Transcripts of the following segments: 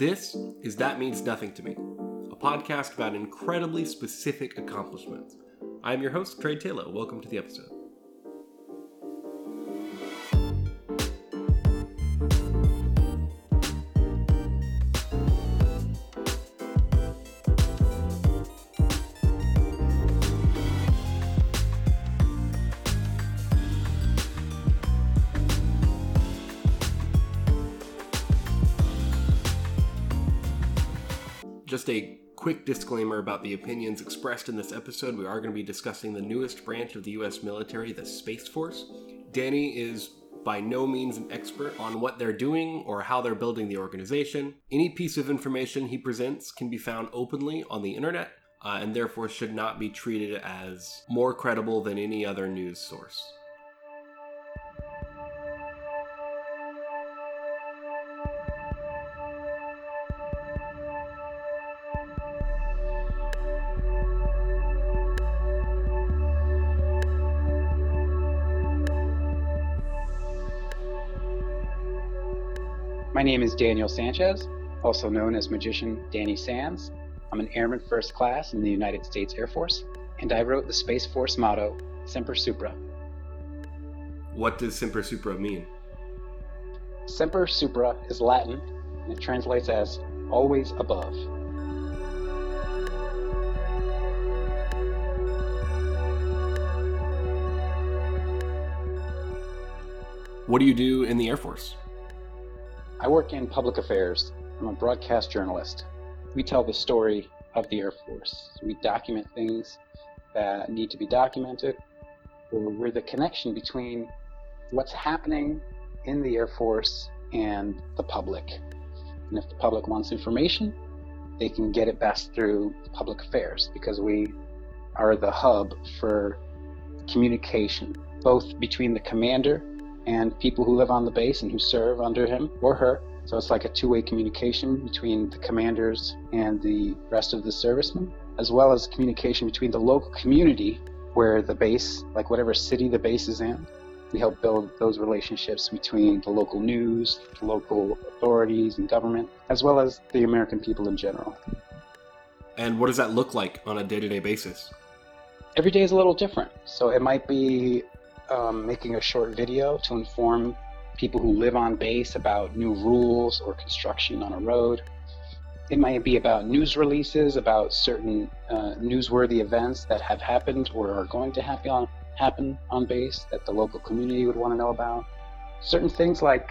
This is That Means Nothing to Me, a podcast about incredibly specific accomplishments. I am your host, Trey Taylor. Welcome to the episode. Quick disclaimer about the opinions expressed in this episode. We are going to be discussing the newest branch of the U.S. military, the Space Force. Danny is by no means an expert on what they're doing or how they're building the organization. Any piece of information he presents can be found openly on the internet uh, and therefore should not be treated as more credible than any other news source. My name is Daniel Sanchez, also known as Magician Danny Sands. I'm an Airman First Class in the United States Air Force, and I wrote the Space Force motto, Semper Supra. What does Semper Supra mean? Semper Supra is Latin, and it translates as always above. What do you do in the Air Force? I work in public affairs. I'm a broadcast journalist. We tell the story of the Air Force. We document things that need to be documented, we're the connection between what's happening in the Air Force and the public. And if the public wants information, they can get it best through public affairs because we are the hub for communication, both between the commander and people who live on the base and who serve under him or her. So it's like a two way communication between the commanders and the rest of the servicemen, as well as communication between the local community where the base, like whatever city the base is in. We help build those relationships between the local news, the local authorities and government, as well as the American people in general. And what does that look like on a day to day basis? Every day is a little different. So it might be um, making a short video to inform people who live on base about new rules or construction on a road. It might be about news releases about certain uh, newsworthy events that have happened or are going to happen on, happen on base that the local community would want to know about. Certain things like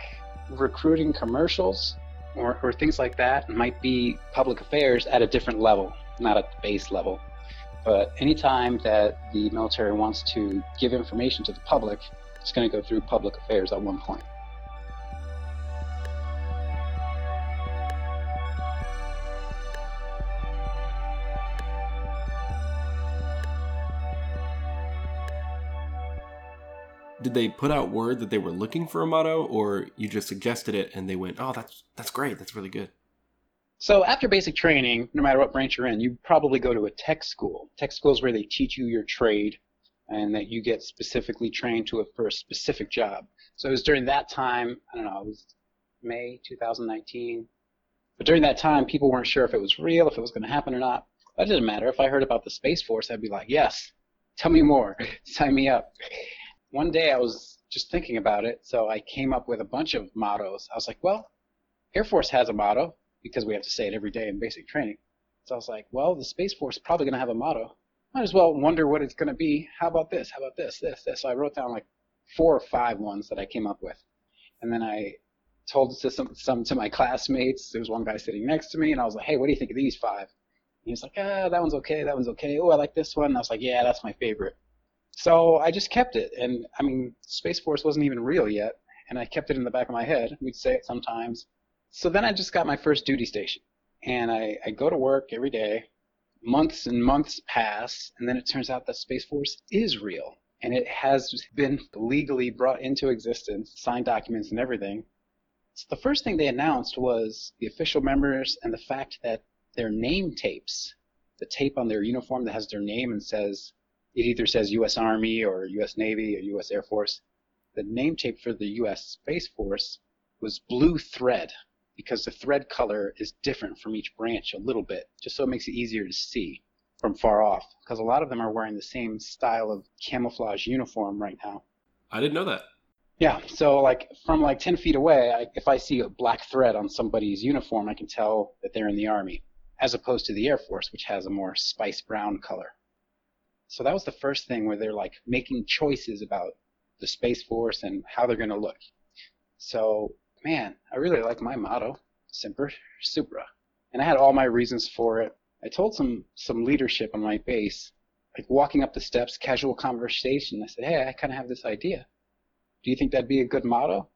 recruiting commercials or, or things like that might be public affairs at a different level, not at the base level. But anytime that the military wants to give information to the public, it's going to go through public affairs at one point. Did they put out word that they were looking for a motto, or you just suggested it and they went, "Oh, that's that's great. That's really good." So after basic training, no matter what branch you're in, you probably go to a tech school. Tech school is where they teach you your trade and that you get specifically trained to a for a specific job. So it was during that time, I don't know, it was May 2019. But during that time, people weren't sure if it was real, if it was going to happen or not. That didn't matter. If I heard about the Space Force, I'd be like, yes, tell me more, sign me up. One day I was just thinking about it, so I came up with a bunch of mottos. I was like, well, Air Force has a motto because we have to say it every day in basic training. So I was like, well, the Space Force is probably going to have a motto. Might as well wonder what it's going to be. How about this? How about this? This, this. So I wrote down like four or five ones that I came up with. And then I told to some, some to my classmates. There was one guy sitting next to me, and I was like, hey, what do you think of these five? And he was like, ah, that one's okay, that one's okay. Oh, I like this one. And I was like, yeah, that's my favorite. So I just kept it. And I mean, Space Force wasn't even real yet. And I kept it in the back of my head. We'd say it sometimes. So then I just got my first duty station. And I, I go to work every day. Months and months pass, and then it turns out that Space Force is real. And it has been legally brought into existence, signed documents and everything. So the first thing they announced was the official members and the fact that their name tapes, the tape on their uniform that has their name and says, it either says U.S. Army or U.S. Navy or U.S. Air Force, the name tape for the U.S. Space Force was blue thread because the thread color is different from each branch a little bit, just so it makes it easier to see from far off. Because a lot of them are wearing the same style of camouflage uniform right now. I didn't know that. Yeah, so like from like 10 feet away, I, if I see a black thread on somebody's uniform, I can tell that they're in the Army, as opposed to the Air Force, which has a more spice brown color. So that was the first thing where they're like making choices about the Space Force and how they're going to look. So, man, I really like my motto, Semper Supra. And I had all my reasons for it. I told some, some leadership on my base, like walking up the steps, casual conversation. I said, hey, I kind of have this idea do you think that'd be a good motto?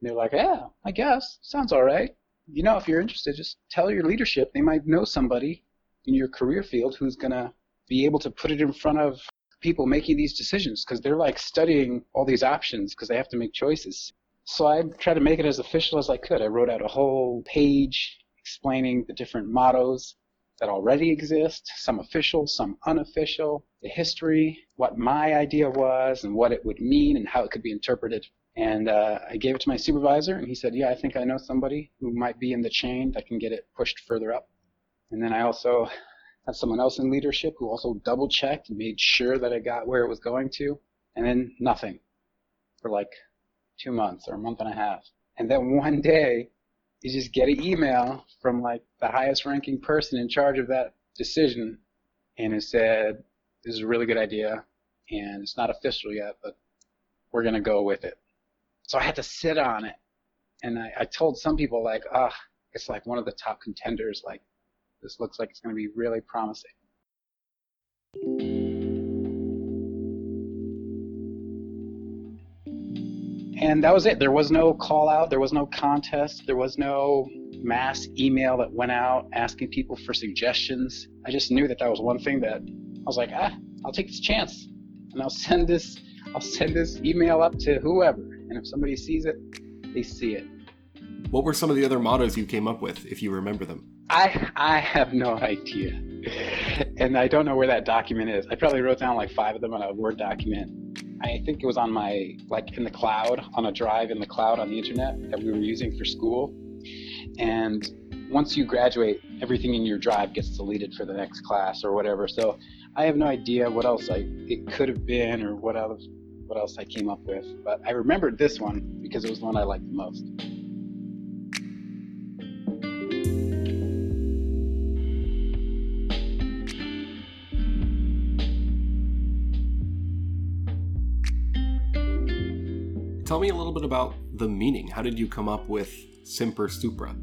And they're like, yeah, I guess. Sounds all right. You know, if you're interested, just tell your leadership. They might know somebody in your career field who's going to be able to put it in front of people making these decisions because they're like studying all these options because they have to make choices. So I tried to make it as official as I could. I wrote out a whole page explaining the different mottos that already exist, some official, some unofficial, the history, what my idea was, and what it would mean, and how it could be interpreted. And uh, I gave it to my supervisor, and he said, Yeah, I think I know somebody who might be in the chain that can get it pushed further up. And then I also had someone else in leadership who also double checked and made sure that I got where it was going to. And then nothing for like two months or a month and a half. And then one day, you just get an email from like the highest ranking person in charge of that decision and it said this is a really good idea and it's not official yet but we're to go with it so i had to sit on it and i, I told some people like ah oh, it's like one of the top contenders like this looks like it's to be really promising and that was it. There was no call out, there was no contest, there was no mass email that went out asking people for suggestions. I just knew that that was one thing that I was like, ah, I'll take this chance, and I'll send this, I'll send this email up to whoever, and if somebody sees it, they see it. What were some of the other mottos you came up with, if you remember them? I I have no idea, and I don't know where that document is. I probably wrote down like five of them on a Word document I think it was on my like in the cloud on a drive in the cloud on the internet that we were using for school. And once you graduate, everything in your drive gets deleted for the next class or whatever. So I have no idea what else I it could have been or what else what else I came up with. But I remembered this one because it was the one I liked the most. Tell me a little bit about the meaning. How did you come up with Semper Supra?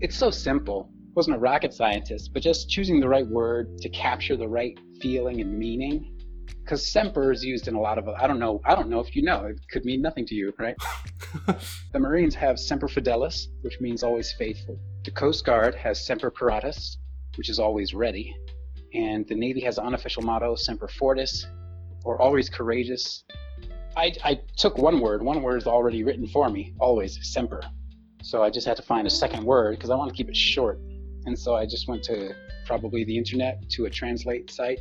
It's so simple. I wasn't a rocket scientist, but just choosing the right word to capture the right feeling and meaning. Because semper is used in a lot of I don't know I don't know if you know it could mean nothing to you, right? the Marines have semper fidelis, which means always faithful. The Coast Guard has semper paratus, which is always ready, and the Navy has an unofficial motto semper fortis, or always courageous, I, I took one word. One word is already written for me, always, semper. So I just had to find a second word because I want to keep it short. And so I just went to probably the internet to a translate site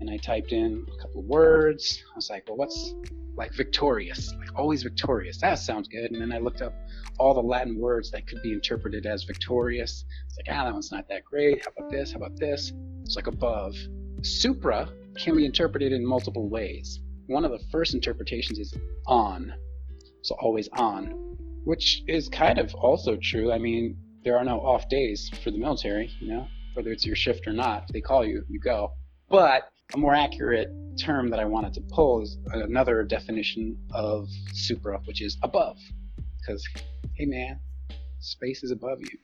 and I typed in a couple of words. I was like, well, what's like victorious? Like always victorious. That sounds good. And then I looked up all the Latin words that could be interpreted as victorious. It's like, ah, that one's not that great. How about this? How about this? It's like above. Supra can be interpreted in multiple ways one of the first interpretations is on, so always on, which is kind of also true. I mean, there are no off days for the military, you know, whether it's your shift or not. They call you, you go. But a more accurate term that I wanted to pull is another definition of supra, which is above. Because, hey man, space is above you.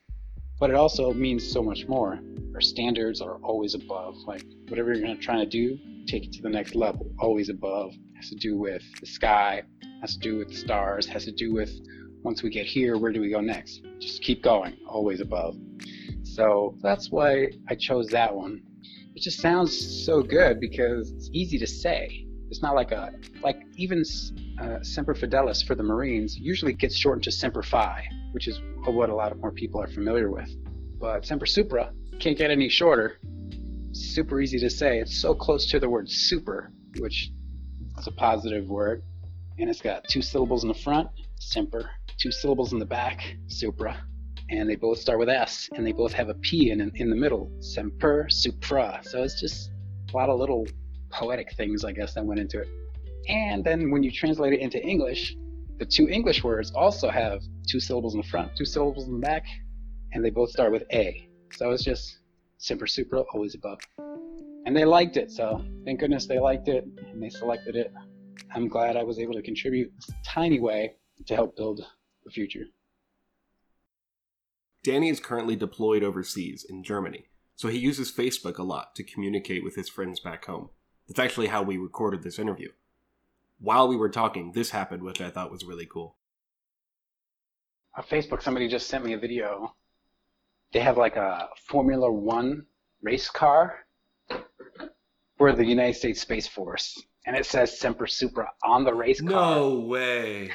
But it also means so much more. Our standards are always above. Like, whatever you're to try to do, take it to the next level, always above. Has to do with the sky, has to do with the stars, has to do with once we get here, where do we go next? Just keep going, always above. So that's why I chose that one. It just sounds so good because it's easy to say. It's not like a like even uh, Semper Fidelis for the Marines usually gets shortened to Semper Fi, which is what a lot of more people are familiar with. But Semper Supra can't get any shorter super easy to say. It's so close to the word super, which is a positive word. And it's got two syllables in the front, semper, two syllables in the back, Supra, and they both start with S, and they both have a P in in the middle, Semper Supra. So it's just a lot of little poetic things, I guess, that went into it. And then when you translate it into English, the two English words also have two syllables in the front, two syllables in the back, and they both start with A. So it's just Semper Supra, always above. And they liked it, so thank goodness they liked it and they selected it. I'm glad I was able to contribute a tiny way to help build the future. Danny is currently deployed overseas in Germany, so he uses Facebook a lot to communicate with his friends back home. That's actually how we recorded this interview. While we were talking, this happened, which I thought was really cool. On Facebook, somebody just sent me a video. They have like a Formula One race car for the United States Space Force, and it says Semper Supra on the race car. No way.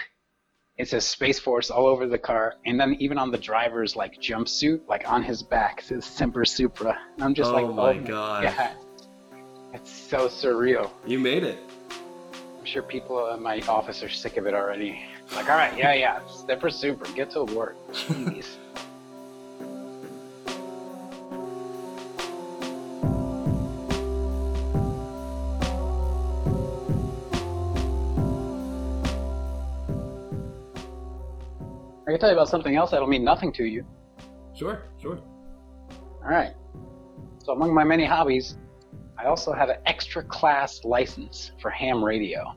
It says Space Force all over the car, and then even on the driver's like jumpsuit, like on his back, says Semper Supra. And I'm just oh like, my oh god. yeah, it's so surreal. You made it. I'm sure people in my office are sick of it already. Like, all right, yeah, yeah, Semper Supra, get to work, jeez. I can tell you about something else that'll mean nothing to you. Sure, sure. All right. So among my many hobbies, I also have an extra class license for ham radio.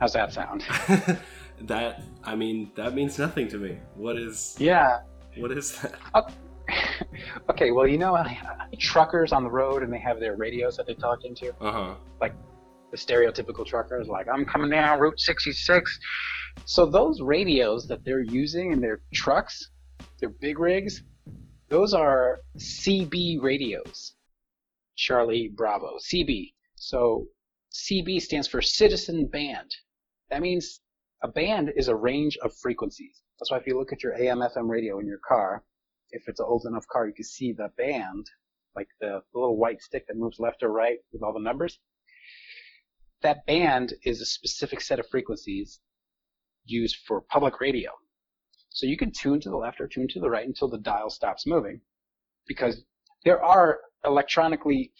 How's that sound? that I mean, that means nothing to me. What is Yeah. what is that? okay, well, you know, uh, truckers on the road and they have their radios that they talk into. Uh-huh. Like the stereotypical truckers, like, I'm coming down Route 66. So those radios that they're using in their trucks, their big rigs, those are CB radios. Charlie Bravo, CB. So CB stands for Citizen Band. That means a band is a range of frequencies. That's why if you look at your AM FM radio in your car, if it's an old enough car, you can see the band, like the, the little white stick that moves left or right with all the numbers. That band is a specific set of frequencies used for public radio. So you can tune to the left or tune to the right until the dial stops moving. Because there are electronically,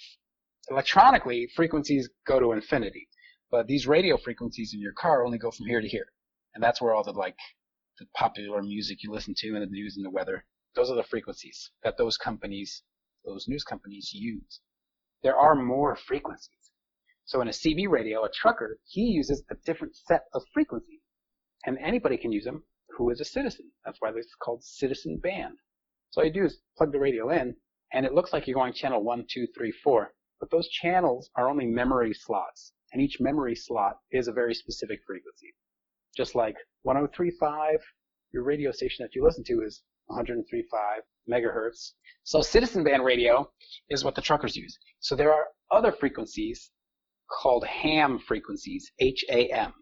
electronically frequencies go to infinity. But these radio frequencies in your car only go from here to here. And that's where all the like, the popular music you listen to and the news and the weather, those are the frequencies that those companies, those news companies use. There are more frequencies. So in a CB radio, a trucker, he uses a different set of frequencies. And anybody can use them who is a citizen. That's why it's called citizen band. So all you do is plug the radio in, and it looks like you're going channel one, two, three, four. But those channels are only memory slots, and each memory slot is a very specific frequency. Just like 103.5, your radio station that you listen to is 103.5 megahertz. So citizen band radio is what the truckers use. So there are other frequencies called ham frequencies, H-A-M.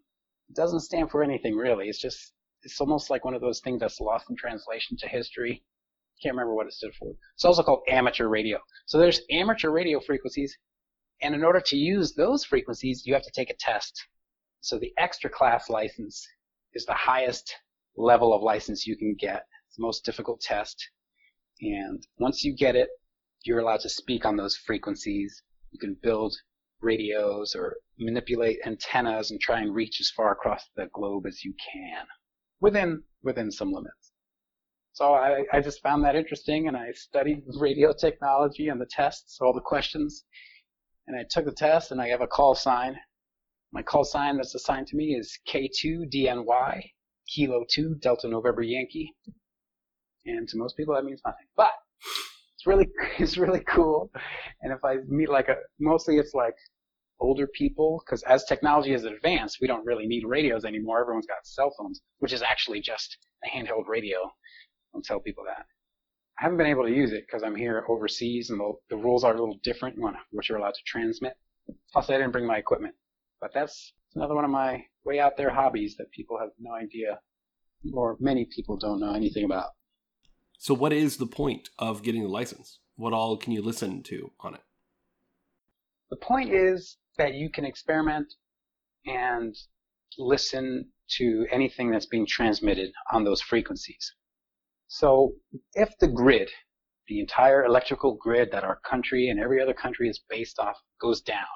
Doesn't stand for anything really. It's just it's almost like one of those things that's lost in translation to history. Can't remember what it stood for. It's also called amateur radio. So there's amateur radio frequencies, and in order to use those frequencies, you have to take a test. So the extra class license is the highest level of license you can get. It's the most difficult test. And once you get it, you're allowed to speak on those frequencies. You can build radios or manipulate antennas and try and reach as far across the globe as you can within within some limits. So I, I just found that interesting and I studied radio technology and the tests, all the questions, and I took the test and I have a call sign. My call sign that's assigned to me is K2DNY, Kilo 2, Delta November Yankee. And to most people that means nothing. But it's really it's really cool. And if I meet like a mostly it's like older people because as technology has advanced, we don't really need radios anymore. Everyone's got cell phones, which is actually just a handheld radio. I'll tell people that. I haven't been able to use it because I'm here overseas and the, the rules are a little different on what you're allowed to transmit. Plus, I didn't bring my equipment. But that's another one of my way out there hobbies that people have no idea, or many people don't know anything about. So what is the point of getting the license? What all can you listen to on it? The point is that you can experiment and listen to anything that's being transmitted on those frequencies. So if the grid, the entire electrical grid that our country and every other country is based off goes down,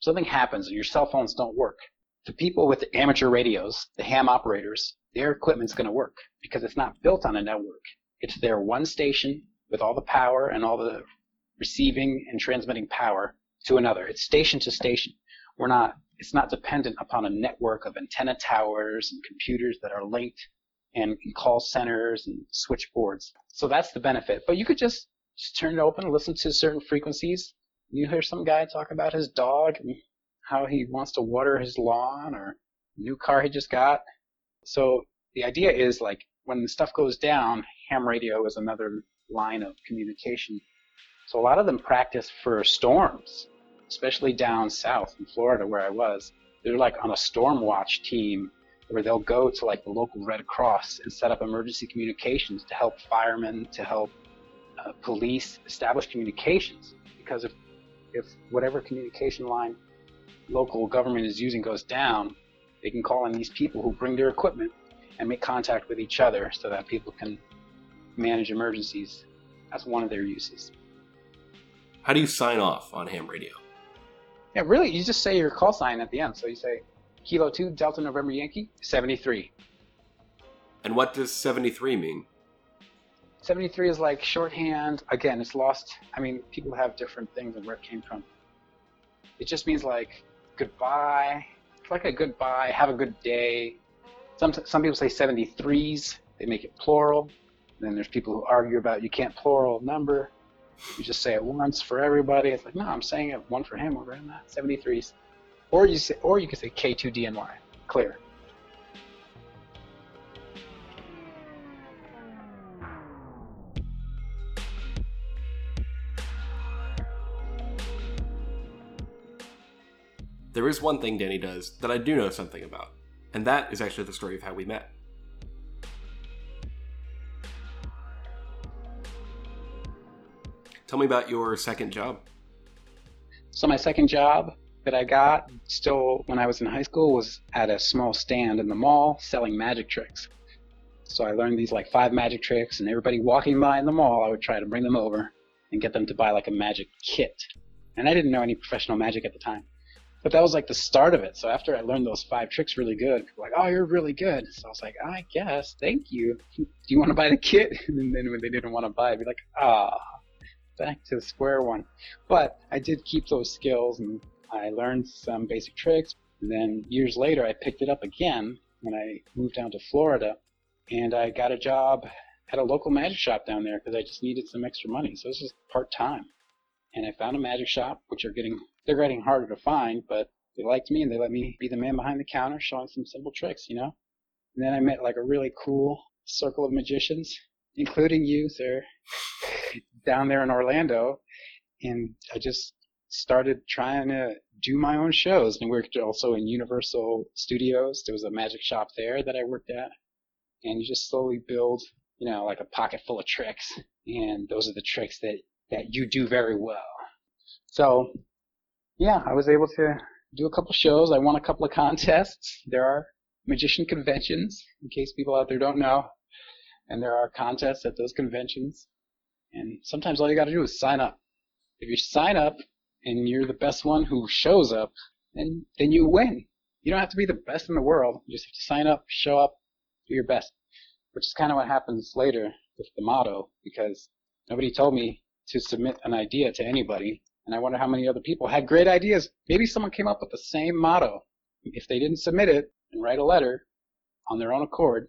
something happens and your cell phones don't work, the people with the amateur radios, the ham operators, their equipment's going to work because it's not built on a network. It's their one station with all the power and all the receiving and transmitting power to another. It's station to station. We're not, it's not dependent upon a network of antenna towers and computers that are linked and call centers and switchboards. So that's the benefit. But you could just, just turn it open, listen to certain frequencies. You hear some guy talk about his dog and how he wants to water his lawn or new car he just got. So the idea is like when stuff goes down, ham radio is another line of communication. So a lot of them practice for storms, especially down south in Florida where I was. They're like on a storm watch team where they'll go to like the local Red Cross and set up emergency communications to help firemen, to help uh, police establish communications. Because if if whatever communication line local government is using goes down, they can call on these people who bring their equipment and make contact with each other so that people can manage emergencies. That's one of their uses. How do you sign off on ham radio? Yeah, really, you just say your call sign at the end. So you say Kilo 2 Delta November Yankee 73. And what does 73 mean? 73 is like shorthand. Again, it's lost. I mean, people have different things and where it came from. It just means like goodbye. It's like a goodbye, have a good day. Some, some people say 73s, they make it plural. Then there's people who argue about you can't plural number. You just say it once for everybody. It's like, no, I'm saying it one for him, over in that. 73s. Or you say, or you can say K2DNY. Clear. There is one thing Danny does that I do know something about, and that is actually the story of how we met. Tell me about your second job. So my second job that I got still when I was in high school was at a small stand in the mall selling magic tricks. So I learned these like five magic tricks and everybody walking by in the mall I would try to bring them over and get them to buy like a magic kit. And I didn't know any professional magic at the time. But that was like the start of it. So after I learned those five tricks really good, like, oh, you're really good. So I was like, I guess, thank you. Do you want to buy the kit? And then when they didn't want to buy it, I'd be like, ah, back to the square one. But I did keep those skills and I learned some basic tricks. And then years later, I picked it up again when I moved down to Florida, and I got a job at a local magic shop down there because I just needed some extra money. So it was part time. And I found a magic shop, which are getting they're getting harder to find, but they liked me and they let me be the man behind the counter showing some simple tricks, you know. And then I met like a really cool circle of magicians, including you, sir, down there in Orlando, and I just started trying to do my own shows and worked also in Universal Studios. There was a magic shop there that I worked at, and you just slowly build, you know, like a pocket full of tricks, and those are the tricks that that you do very well. So, yeah, I was able to do a couple shows. I won a couple of contests. There are magician conventions, in case people out there don't know, and there are contests at those conventions. And sometimes all you got to do is sign up. If you sign up and you're the best one who shows up, then then you win. You don't have to be the best in the world. You just have to sign up, show up, do your best. Which is kind of what happens later with the motto, because nobody told me to submit an idea to anybody, and I wonder how many other people had great ideas. Maybe someone came up with the same motto. If they didn't submit it and write a letter on their own accord,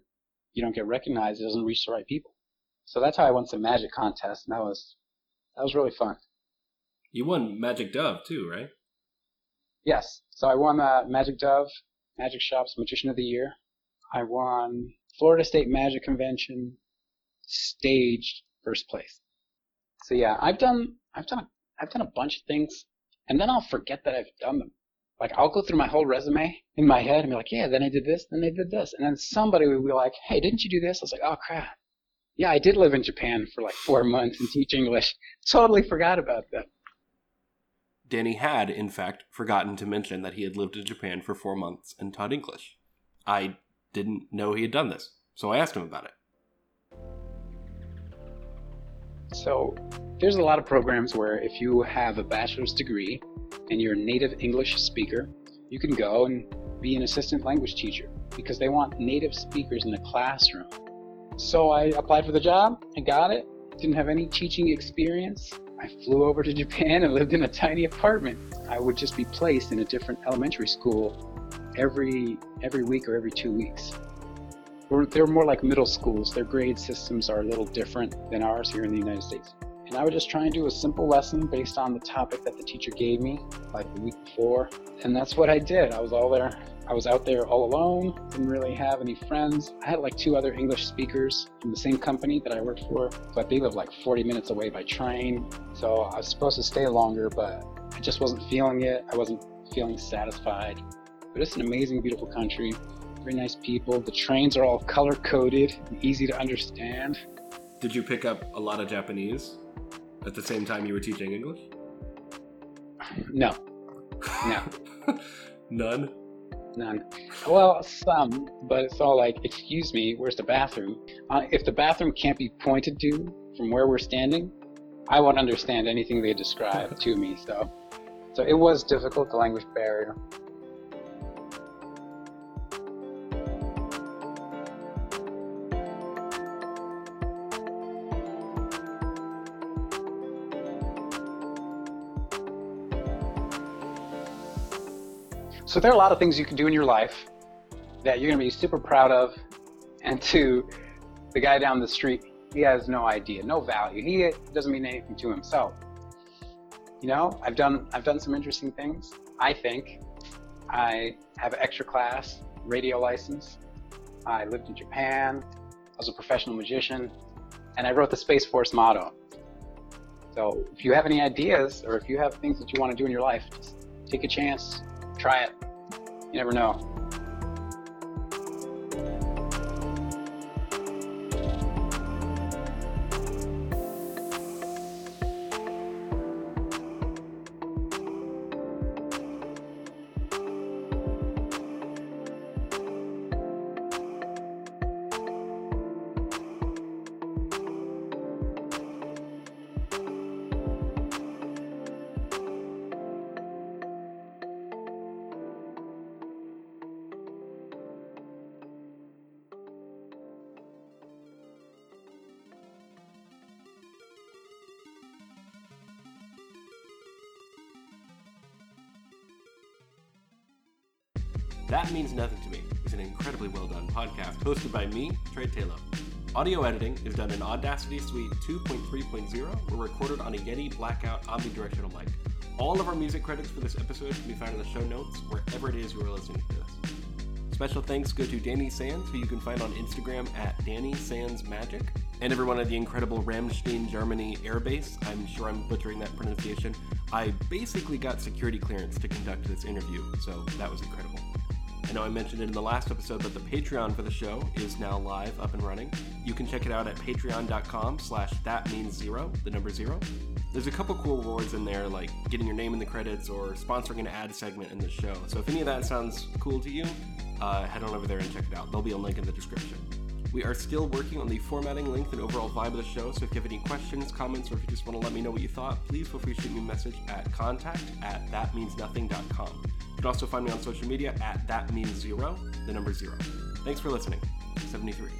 you don't get recognized. It doesn't reach the right people. So that's how I won some magic contests, and that was that was really fun. You won Magic Dove too, right? Yes. So I won uh, Magic Dove, Magic Shop's Magician of the Year. I won Florida State Magic Convention, staged first place. So yeah, I've done I've done I've done a bunch of things, and then I'll forget that I've done them. Like I'll go through my whole resume in my head and be like, yeah, then I did this, then I did this, and then somebody will be like, hey, didn't you do this? I was like, oh crap. Yeah, I did live in Japan for like four months and teach English. Totally forgot about that. Danny had, in fact, forgotten to mention that he had lived in Japan for four months and taught English. I didn't know he had done this. So I asked him about it. So there's a lot of programs where if you have a bachelor's degree and you're a native English speaker, you can go and be an assistant language teacher because they want native speakers in the classroom. So I applied for the job, I got it, didn't have any teaching experience. I flew over to Japan and lived in a tiny apartment. I would just be placed in a different elementary school every every week or every two weeks. They're more like middle schools. Their grade systems are a little different than ours here in the United States. And I would just try and do a simple lesson based on the topic that the teacher gave me, like the week before. And that's what I did. I was all there. I was out there all alone, didn't really have any friends. I had like two other English speakers from the same company that I worked for, but they live like 40 minutes away by train. So I was supposed to stay longer, but I just wasn't feeling it. I wasn't feeling satisfied. But it's an amazing, beautiful country. Very nice people. The trains are all color coded and easy to understand. Did you pick up a lot of Japanese at the same time you were teaching English? No. No. None? None. Well, some, but it's all like, excuse me, where's the bathroom? Uh, if the bathroom can't be pointed to from where we're standing, I won't understand anything they describe to me. So, so it was difficult, the language barrier. So there are a lot of things you can do in your life that you're going to be super proud of, and to the guy down the street, he has no idea, no value. He doesn't mean anything to himself. You know, I've done I've done some interesting things. I think I have an extra class radio license. I lived in Japan. I was a professional magician, and I wrote the Space Force motto. So if you have any ideas or if you have things that you want to do in your life, just take a chance, Try it. You never know. That Means Nothing to Me is an incredibly well done podcast hosted by me, Trey Taylor. Audio editing is done in Audacity Suite 2.3.0 or recorded on a Yeti Blackout omnidirectional mic. All of our music credits for this episode can be found in the show notes wherever it is you are listening to this. Special thanks go to Danny Sands, who you can find on Instagram at Danny Sands Magic, and everyone at the incredible Ramstein, Germany airbase. I'm sure I'm butchering that pronunciation. I basically got security clearance to conduct this interview, so that was incredible. I know I mentioned it in the last episode, but the Patreon for the show is now live, up and running. You can check it out at patreon.com slash that means zero, the number zero. There's a couple cool rewards in there, like getting your name in the credits or sponsoring an ad segment in the show. So if any of that sounds cool to you, uh, head on over there and check it out. There'll be a link in the description. We are still working on the formatting, length, and overall vibe of the show, so if you have any questions, comments, or if you just want to let me know what you thought, please feel free to shoot me a message at contact at thatmeansnothing.com. You can also find me on social media at that means zero, the number zero. Thanks for listening. 73.